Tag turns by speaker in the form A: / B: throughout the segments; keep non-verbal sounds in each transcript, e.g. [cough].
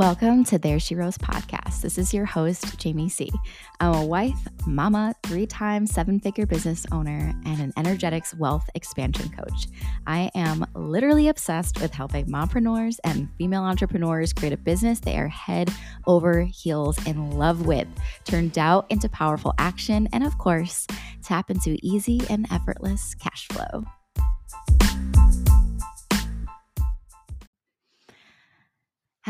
A: Welcome to There She Rose podcast. This is your host, Jamie C. I'm a wife, mama, three time seven figure business owner, and an energetics wealth expansion coach. I am literally obsessed with helping mompreneurs and female entrepreneurs create a business they are head over heels in love with, turn doubt into powerful action, and of course, tap into easy and effortless cash flow.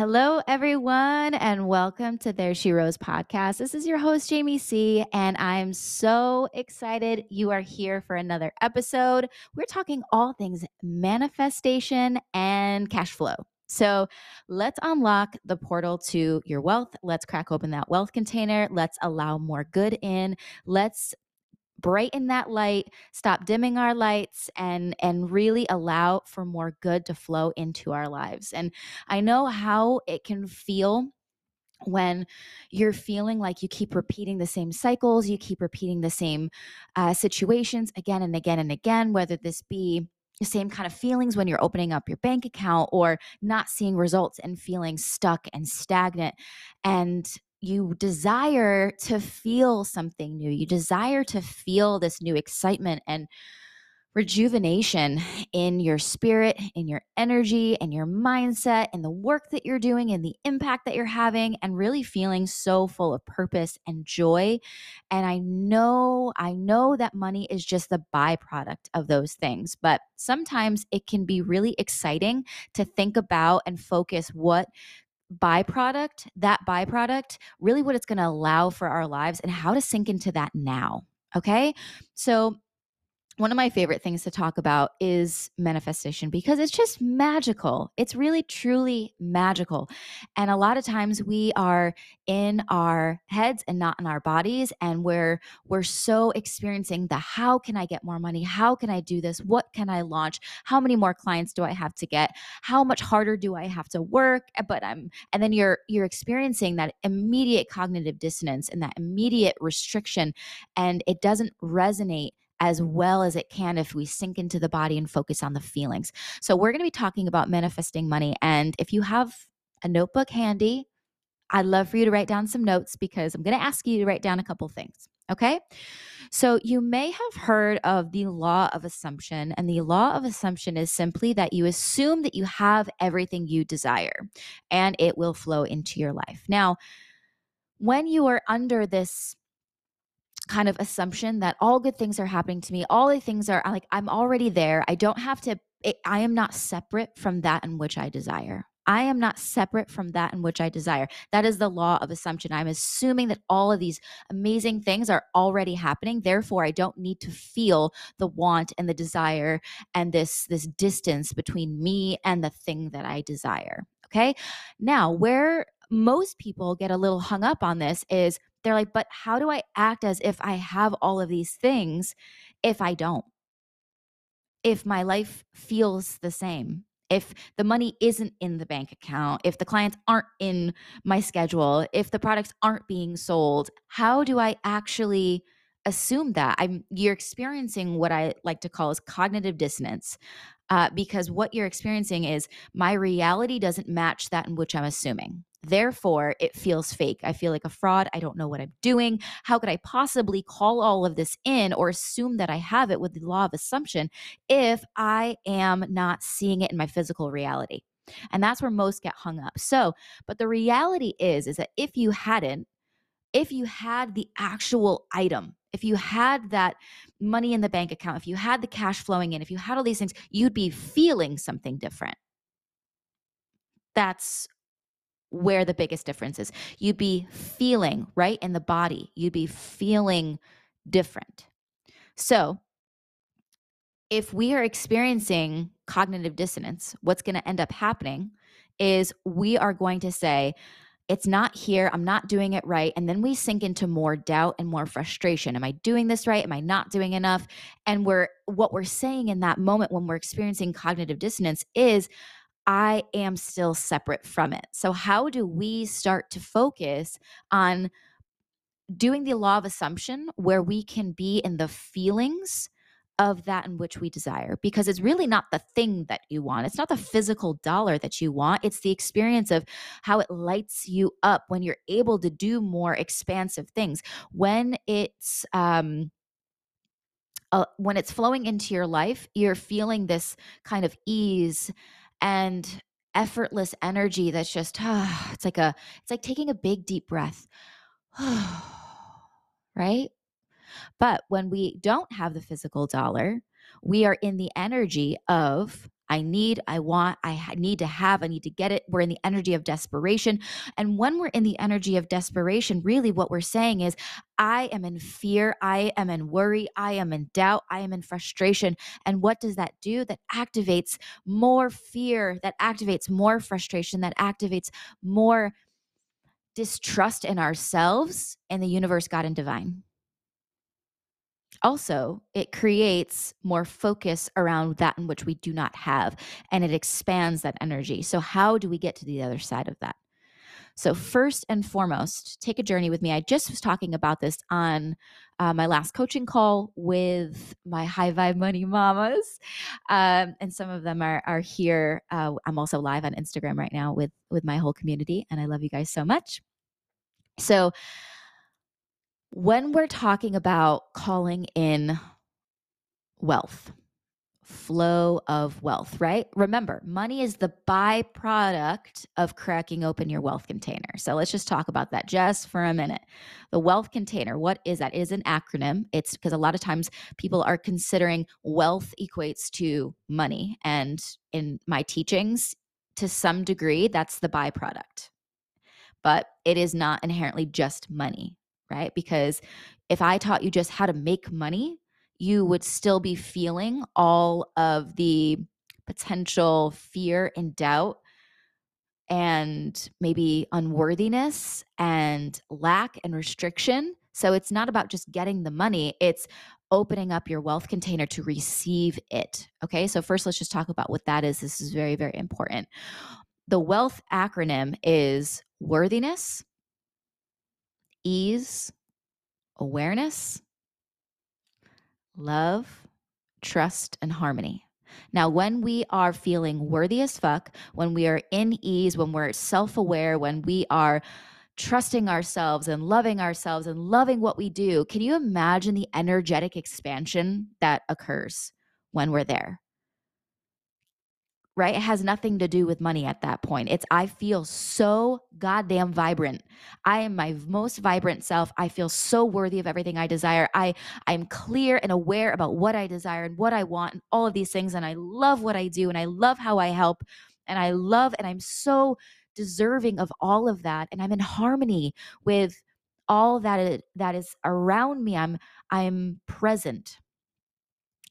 A: Hello, everyone, and welcome to There She Rose podcast. This is your host, Jamie C., and I'm so excited you are here for another episode. We're talking all things manifestation and cash flow. So let's unlock the portal to your wealth. Let's crack open that wealth container. Let's allow more good in. Let's brighten that light stop dimming our lights and and really allow for more good to flow into our lives and i know how it can feel when you're feeling like you keep repeating the same cycles you keep repeating the same uh, situations again and again and again whether this be the same kind of feelings when you're opening up your bank account or not seeing results and feeling stuck and stagnant and you desire to feel something new. You desire to feel this new excitement and rejuvenation in your spirit, in your energy, and your mindset, and the work that you're doing, and the impact that you're having, and really feeling so full of purpose and joy. And I know, I know that money is just the byproduct of those things, but sometimes it can be really exciting to think about and focus what byproduct, that byproduct, really what it's going to allow for our lives and how to sink into that now. Okay. So one of my favorite things to talk about is manifestation because it's just magical. It's really, truly magical. And a lot of times we are in our heads and not in our bodies. And we're, we're so experiencing the how can I get more money? How can I do this? What can I launch? How many more clients do I have to get? How much harder do I have to work? Eh, but I'm, and then you're, you're experiencing that immediate cognitive dissonance and that immediate restriction. And it doesn't resonate as well as it can if we sink into the body and focus on the feelings. So, we're going to be talking about manifesting money. And if you have a notebook handy, I'd love for you to write down some notes because I'm going to ask you to write down a couple things. Okay. So, you may have heard of the law of assumption. And the law of assumption is simply that you assume that you have everything you desire and it will flow into your life. Now, when you are under this kind of assumption that all good things are happening to me. All the things are like, I'm already there. I don't have to, it, I am not separate from that in which I desire. I am not separate from that in which I desire. That is the law of assumption. I'm assuming that all of these amazing things are already happening. Therefore, I don't need to feel the want and the desire and this this distance between me and the thing that I desire. Okay? Now, where most people get a little hung up on this is they're like, but how do I act as if I have all of these things if I don't? If my life feels the same, if the money isn't in the bank account, if the clients aren't in my schedule, if the products aren't being sold, how do I actually assume that? I'm you're experiencing what I like to call as cognitive dissonance. Uh, because what you're experiencing is my reality doesn't match that in which I'm assuming. Therefore, it feels fake. I feel like a fraud. I don't know what I'm doing. How could I possibly call all of this in or assume that I have it with the law of assumption if I am not seeing it in my physical reality? And that's where most get hung up. So, but the reality is is that if you hadn't if you had the actual item, if you had that money in the bank account, if you had the cash flowing in, if you had all these things, you'd be feeling something different. That's where the biggest difference is. You'd be feeling right in the body, you'd be feeling different. So, if we are experiencing cognitive dissonance, what's going to end up happening is we are going to say, it's not here. I'm not doing it right. And then we sink into more doubt and more frustration. Am I doing this right? Am I not doing enough? And we're what we're saying in that moment when we're experiencing cognitive dissonance is I am still separate from it. So, how do we start to focus on doing the law of assumption where we can be in the feelings of that in which we desire because it's really not the thing that you want. It's not the physical dollar that you want. It's the experience of how it lights you up when you're able to do more expansive things. When it's, um, uh, when it's flowing into your life, you're feeling this kind of ease and effortless energy that's just ah, [sighs] it's like a it's like taking a big deep breath [sighs] right but when we don't have the physical dollar, we are in the energy of I need, I want, I need to have, I need to get it. We're in the energy of desperation. And when we're in the energy of desperation, really what we're saying is, I am in fear, I am in worry, I am in doubt, I am in frustration. And what does that do? That activates more fear, that activates more frustration, that activates more distrust in ourselves and the universe, God, and divine also it creates more focus around that in which we do not have and it expands that energy. So how do we get to the other side of that? So first and foremost take a journey with me. I just was talking about this on uh, my last coaching call with my high vibe money mamas um, and some of them are, are here. Uh, i'm also live on instagram right now with with my whole community and i love you guys so much. So when we're talking about calling in wealth, flow of wealth, right? Remember, money is the byproduct of cracking open your wealth container. So let's just talk about that just for a minute. The wealth container, what is that? It is an acronym. It's because a lot of times people are considering wealth equates to money. And in my teachings, to some degree, that's the byproduct. But it is not inherently just money right? Because if I taught you just how to make money, you would still be feeling all of the potential fear and doubt and maybe unworthiness and lack and restriction. So it's not about just getting the money, it's opening up your wealth container to receive it. Okay, so first let's just talk about what that is. This is very, very important. The wealth acronym is worthiness, ease, awareness, love, trust, and harmony. Now, when we are feeling worthy as fuck, when we are in ease, when we're self aware, when we are trusting ourselves and loving ourselves and loving what we do, can you imagine the energetic expansion that occurs when we're there? Right? It has nothing to do with money at that point. It's I feel so goddamn vibrant. I am my most vibrant self. I feel so worthy of everything I desire. I I'm clear and aware about what I desire and what I want and all of these things and I love what I do and I love how I help and I love and I'm so deserving of all of that and I'm in harmony with all that that is around me. I'm I'm present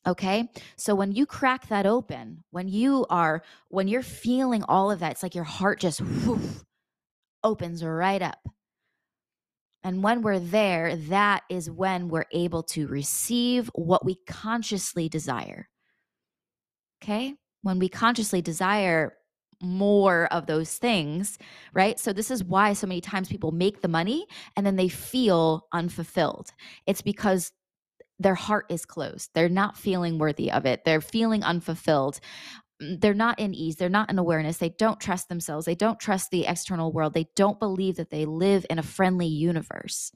A: Okay. So when you crack that open, when you are, when you're feeling all of that, it's like your heart just woof, opens right up. And when we're there, that is when we're able to receive what we consciously desire. Okay. When we consciously desire more of those things, right? So, this is why so many times people make the money and then they feel unfulfilled. It's because their heart is closed. They're not feeling worthy of it. They're feeling unfulfilled. Mm, they're not in ease. They're not in awareness. They don't trust themselves. They don't trust the external world. They don't believe that they live in a friendly universe.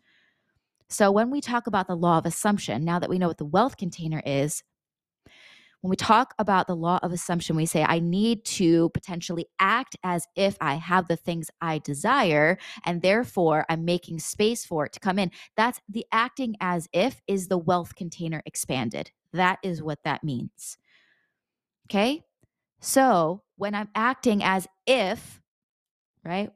A: So, when we talk about the law of assumption, now that we know what the wealth container is, when we talk about the law of assumption, we say, I need to potentially act as if I have the things I desire, and therefore I'm making space for it to come in. That's the acting as if is the wealth container expanded. That is what that means. Okay. So when I'm acting as if, right,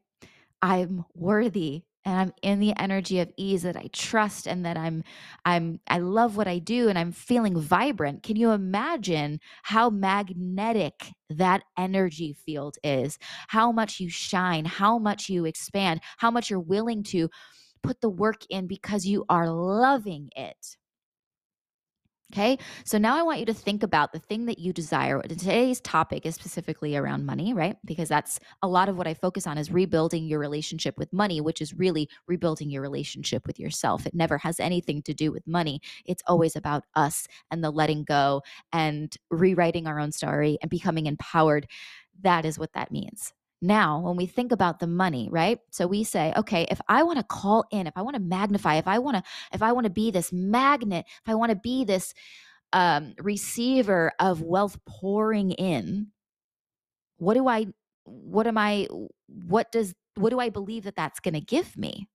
A: I'm worthy and I'm in the energy of ease that I trust and that I'm I'm I love what I do and I'm feeling vibrant. Can you imagine how magnetic that energy field is? How much you shine, how much you expand, how much you're willing to put the work in because you are loving it. Okay. So now I want you to think about the thing that you desire. Today's topic is specifically around money, right? Because that's a lot of what I focus on is rebuilding your relationship with money, which is really rebuilding your relationship with yourself. It never has anything to do with money. It's always about us and the letting go and rewriting our own story and becoming empowered. That is what that means. Now, when we think about the money, right? So we say, okay, if I want to call in, if I want to magnify, if I want to, if I want to be this magnet, if I want to be this um, receiver of wealth pouring in, what do I, what am I, what does, what do I believe that that's going to give me?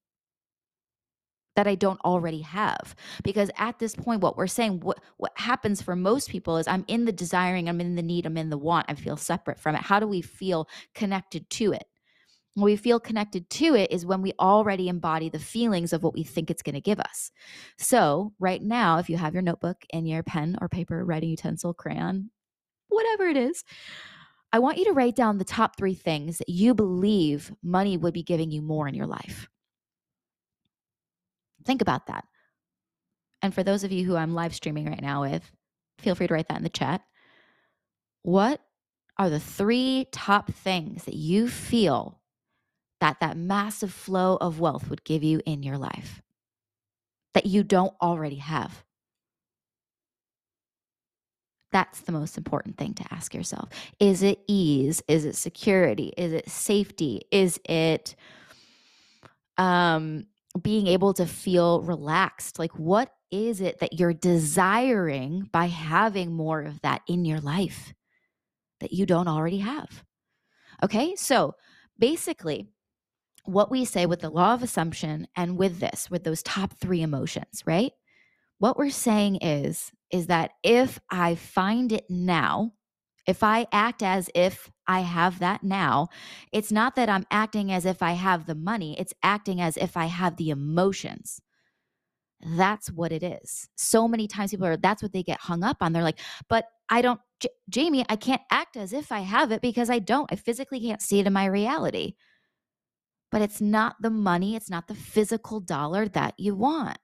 A: That I don't already have. Because at this point, what we're saying, what, what happens for most people is I'm in the desiring, I'm in the need, I'm in the want, I feel separate from it. How do we feel connected to it? When we feel connected to it is when we already embody the feelings of what we think it's going to give us. So, right now, if you have your notebook and your pen or paper, writing utensil, crayon, whatever it is, I want you to write down the top three things that you believe money would be giving you more in your life. Think about that. And for those of you who I'm live streaming right now with, feel free to write that in the chat. What are the three top things that you feel that that massive flow of wealth would give you in your life that you don't already have? That's the most important thing to ask yourself. Is it ease? Is it security? Is it safety? Is it um being able to feel relaxed. Like, what is it that you're desiring by having more of that in your life that you don't already have? Okay, so basically, what we say with the law of assumption and with this, with those top three emotions, right? What we're saying is, is that if I find it now, if I act as if I have that now, it's not that I'm acting as if I have the money, it's acting as if I have the emotions. That's what it is. So many times people are, that's what they get hung up on. They're like, but I don't, J- Jamie, I can't act as if I have it because I don't. I physically can't see it in my reality. But it's not the money, it's not the physical dollar that you want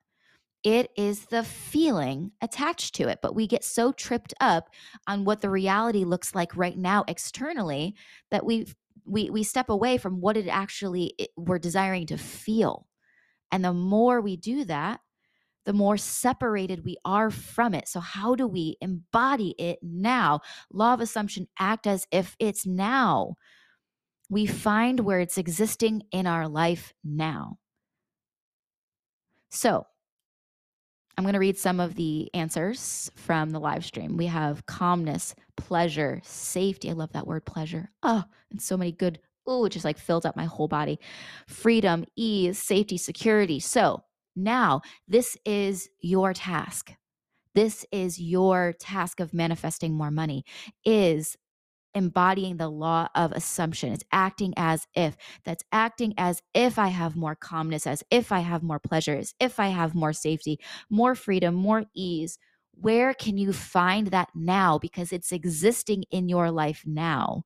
A: it is the feeling attached to it. But we get so tripped up on what the reality looks like right now externally that we we we step away from what it actually it, we're desiring to feel. And the more we do that, the more separated we are from it. So how do we embody it now? Law of assumption act as if it's now. We find where it's existing in our life now. So, I'm going to read some of the answers from the live stream. We have calmness, pleasure, safety. I love that word pleasure. Oh, and so many good, oh, it just like filled up my whole body. Freedom, ease, safety, security. So now this is your task. This is your task of manifesting more money is embodying the law of assumption. It's acting as if. That's acting as if I have more calmness, as if I have more pleasure, as if I have more safety, more freedom, more ease. Where can you find that now? Because it's existing in your life now.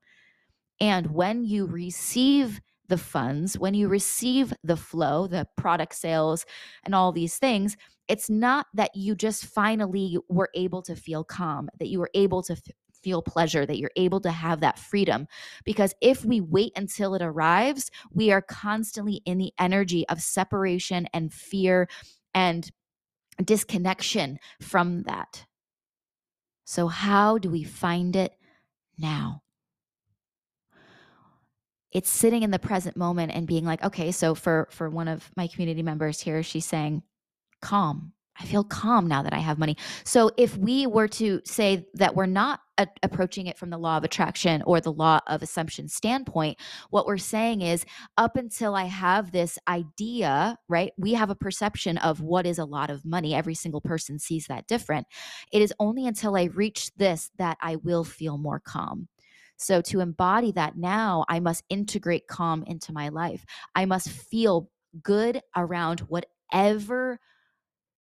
A: And when you receive the funds, when you receive the flow, the product sales, and all these things, it's not that you just finally were able to feel calm, that you were able to feel pleasure, that you're able to have that freedom. Because if we mm-hmm. wait until it arrives, we are constantly in the energy of separation and fear and disconnection from that. So, how do we find it now? It's sitting in the present moment and being like, okay, so for for one of my community members here, she's saying, calm. I feel calm now that I have money. So if we were to say that we're not a- approaching it from the law of attraction or the law of assumption standpoint, what we're saying is up until I have this idea, right? We have a perception of what is a lot of money. Every single person sees that different. It is only until I reach this that I will feel more calm. So, to embody that now, I must integrate calm into my life. I must feel good around whatever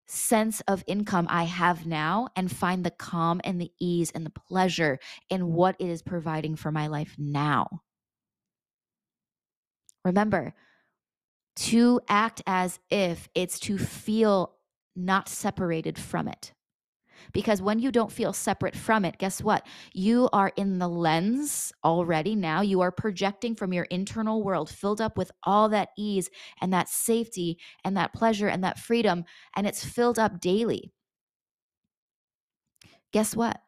A: sense of income I have now and find the calm and the ease and the pleasure in what it is providing for my life now. Remember, to act as if it's to feel not separated from it. Because when you don't feel separate from it, guess what? You are in the lens already now. You are projecting from your internal world filled up with all that ease and that safety and that pleasure and that freedom. And it's filled up daily. Guess what?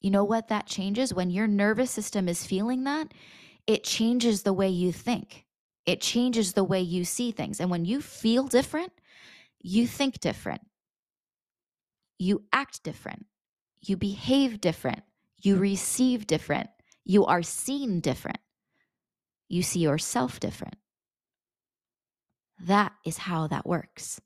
A: You know what that changes? When your nervous system is feeling that, it changes the way you think. It changes the way you see things. And when you feel different, you think different you act different, you behave different, you mm. receive different, you are seen different, you see yourself different. That is how that works.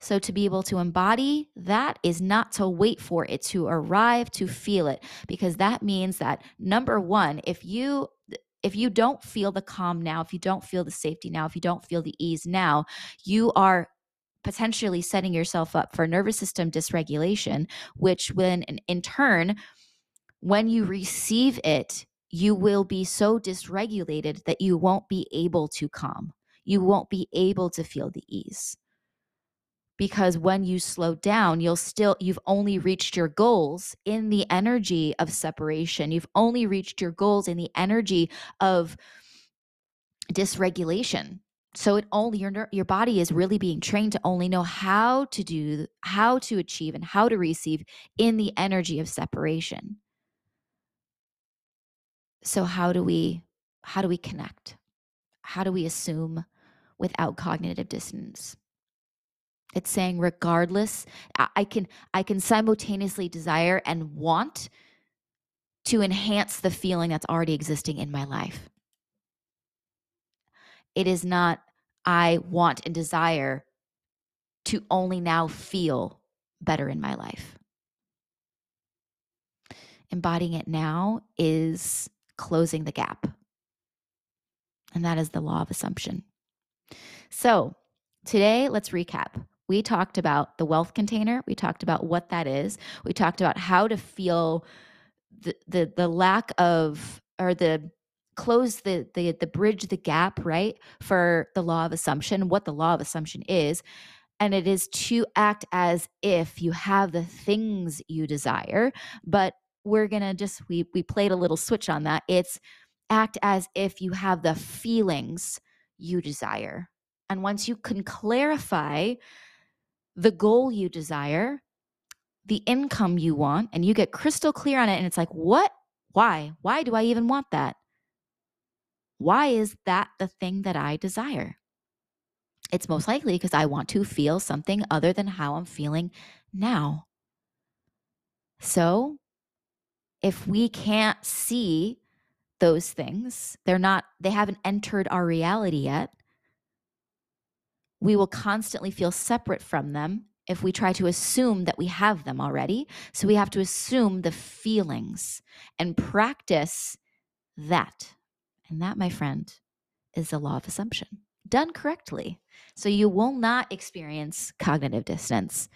A: So, to be able to embody that is not to wait for it to arrive to feel it, because that means that number one, if you if you don't feel the calm now, if you don't feel the safety now, if you don't feel the ease now, you are potentially setting yourself up for nervous system dysregulation, which when in turn, when you receive it, you will be so dysregulated that you won't be able to calm. You won't be able to feel the ease. Because when you slow down, you'll still, you've only reached your goals in the energy of separation. You've only reached your goals in the energy of dysregulation so it only your your body is really being trained to only know how to do how to achieve and how to receive in the energy of separation. So how do we how do we connect? How do we assume without cognitive dissonance? It's saying regardless i can i can simultaneously desire and want to enhance the feeling that's already existing in my life it is not I want and desire to only now feel better in my life. Embodying it now is closing the gap. And that is the law of assumption. So, today, let's recap. We talked about the wealth container. We talked about what that is. We talked about how to feel the, the, the lack of or the close the the the bridge the gap right for the law of assumption what the law of assumption is and it is to act as if you have the things you desire but we're going to just we we played a little switch on that. It's act as if you have the feelings you desire and once you can clarify the goal you desire the income you want and you get crystal clear on it and it's like what? Why? Why do i even want that why is that the thing that I desire? It's most likely because I want to feel something other than how I'm feeling now. So, if we can't see those things, they're not, they haven't entered our reality yet, we will constantly feel separate from them if we try to assume that we have them already. So, we have to assume the feelings and practice that. And that, my friend, is the law of assumption done correctly. So you will not experience cognitive dissonance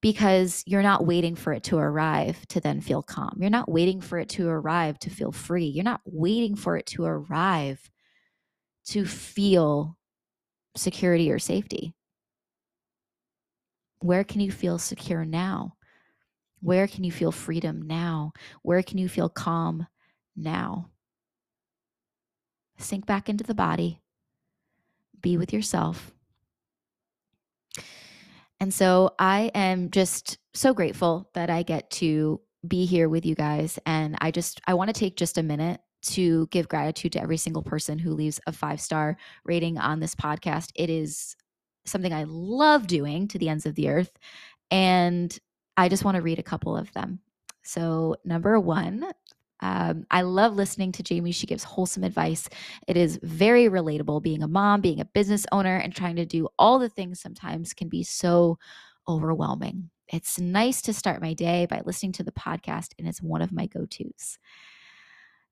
A: because you're not waiting for it to arrive to then feel calm. You're not waiting for it to arrive to feel free. You're not waiting for it to arrive to feel security or safety. Where can you feel secure now? Where can you feel freedom now? Where can you feel calm now? Sink back into the body, be with yourself. And so I am just so grateful that I get to be here with you guys. And I just, I want to take just a minute to give gratitude to every single person who leaves a five star rating on this podcast. It is something I love doing to the ends of the earth. And I just want to read a couple of them. So, number one, um, I love listening to Jamie. She gives wholesome advice. It is very relatable. Being a mom, being a business owner, and trying to do all the things sometimes can be so overwhelming. It's nice to start my day by listening to the podcast, and it's one of my go tos.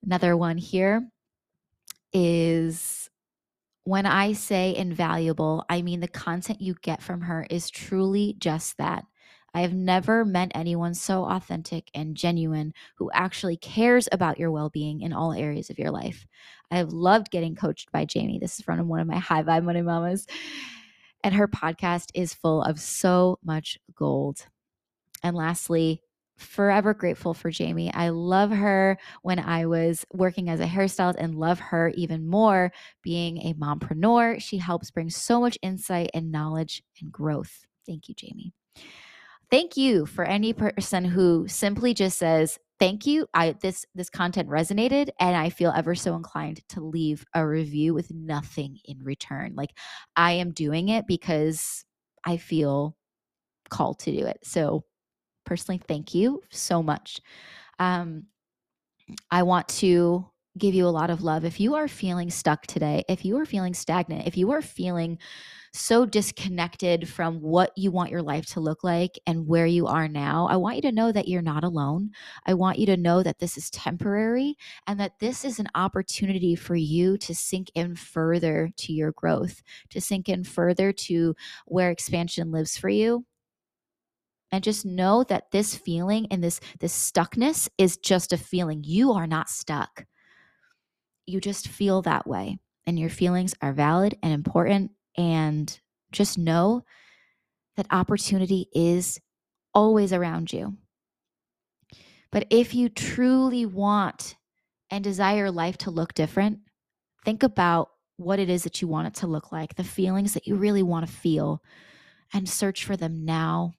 A: Another one here is when I say invaluable, I mean the content you get from her is truly just that I have never met anyone so authentic and genuine who actually cares about your well being in all areas of your life. I have loved getting coached by Jamie. This is from one of my high vibe money mamas. And her podcast is full of so much gold. And lastly, forever grateful for Jamie. I love her when I was working as a hairstylist and love her even more being a mompreneur. She helps bring so much insight and knowledge and growth. Thank you, Jamie. Thank you for any person who simply just says, thank you i this this content resonated and i feel ever so inclined to leave a review with nothing in return like i am doing it because i feel called to do it so personally, thank you so much. Um, I want to give you a lot of love. If you are feeling stuck today, if you are feeling stagnant, if you are feeling so disconnected from what you want your life to look like and where you are now, I want you to know that you're not alone. I want you to know that this is temporary and that this is an opportunity for you to sink in further to your growth, to sink in further to where expansion lives for you and just know that this feeling and this this stuckness is just a feeling you are not stuck you just feel that way and your feelings are valid and important and just know that opportunity is always around you. But if you truly want and desire life to look different think about what it is that you want it to look like the feelings that you really want to feel and search for them now.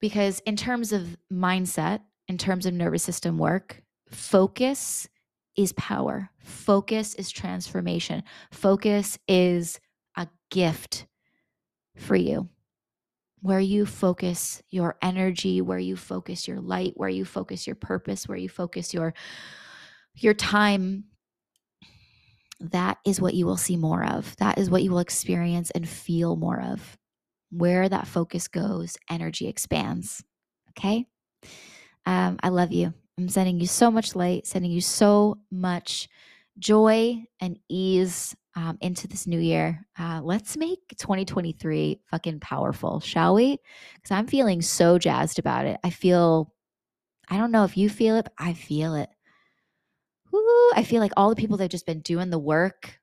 A: Because in terms of mindset, in terms of nervous system work, focus is power. Focus is transformation. Focus is a gift for you. Where you focus your energy, where you focus your light, where you focus your purpose, where you focus your your time, that is what you will see more of. That is what you will experience and feel more of where that focus goes, energy expands. Okay. Um, I love you. I'm sending you so much light, sending you so much joy and ease um, into this new year. Uh, let's make 2023 fucking powerful, shall we? Because I'm feeling so jazzed about it. I feel, I don't know if you feel it, I feel it. I feel like all the people that have just been doing the work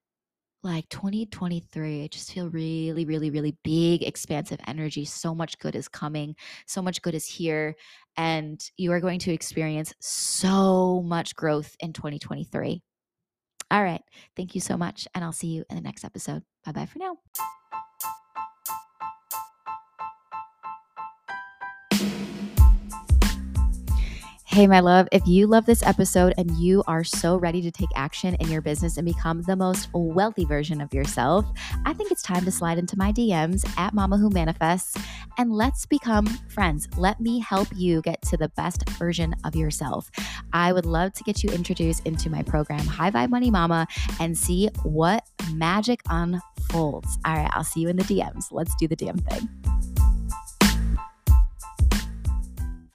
A: like 2023 i just feel really really really big expansive energy. So much good is coming so much good is here and you are going to experience so much growth in 2023 all right. Thank you so much and i'll see you in the next episode. Bye bye for now Hey, my love, if you love this episode and you are so ready to take action in your business and become the most wealthy version of yourself, I think it's time to slide into my DMs at Mama Who Manifests and let's become friends. Let me help you get to the best version of yourself. I would love to get you introduced into my program, High Vibe Money Mama, and see what magic unfolds. All right, I'll see you in the DMs. Let's do the damn thing.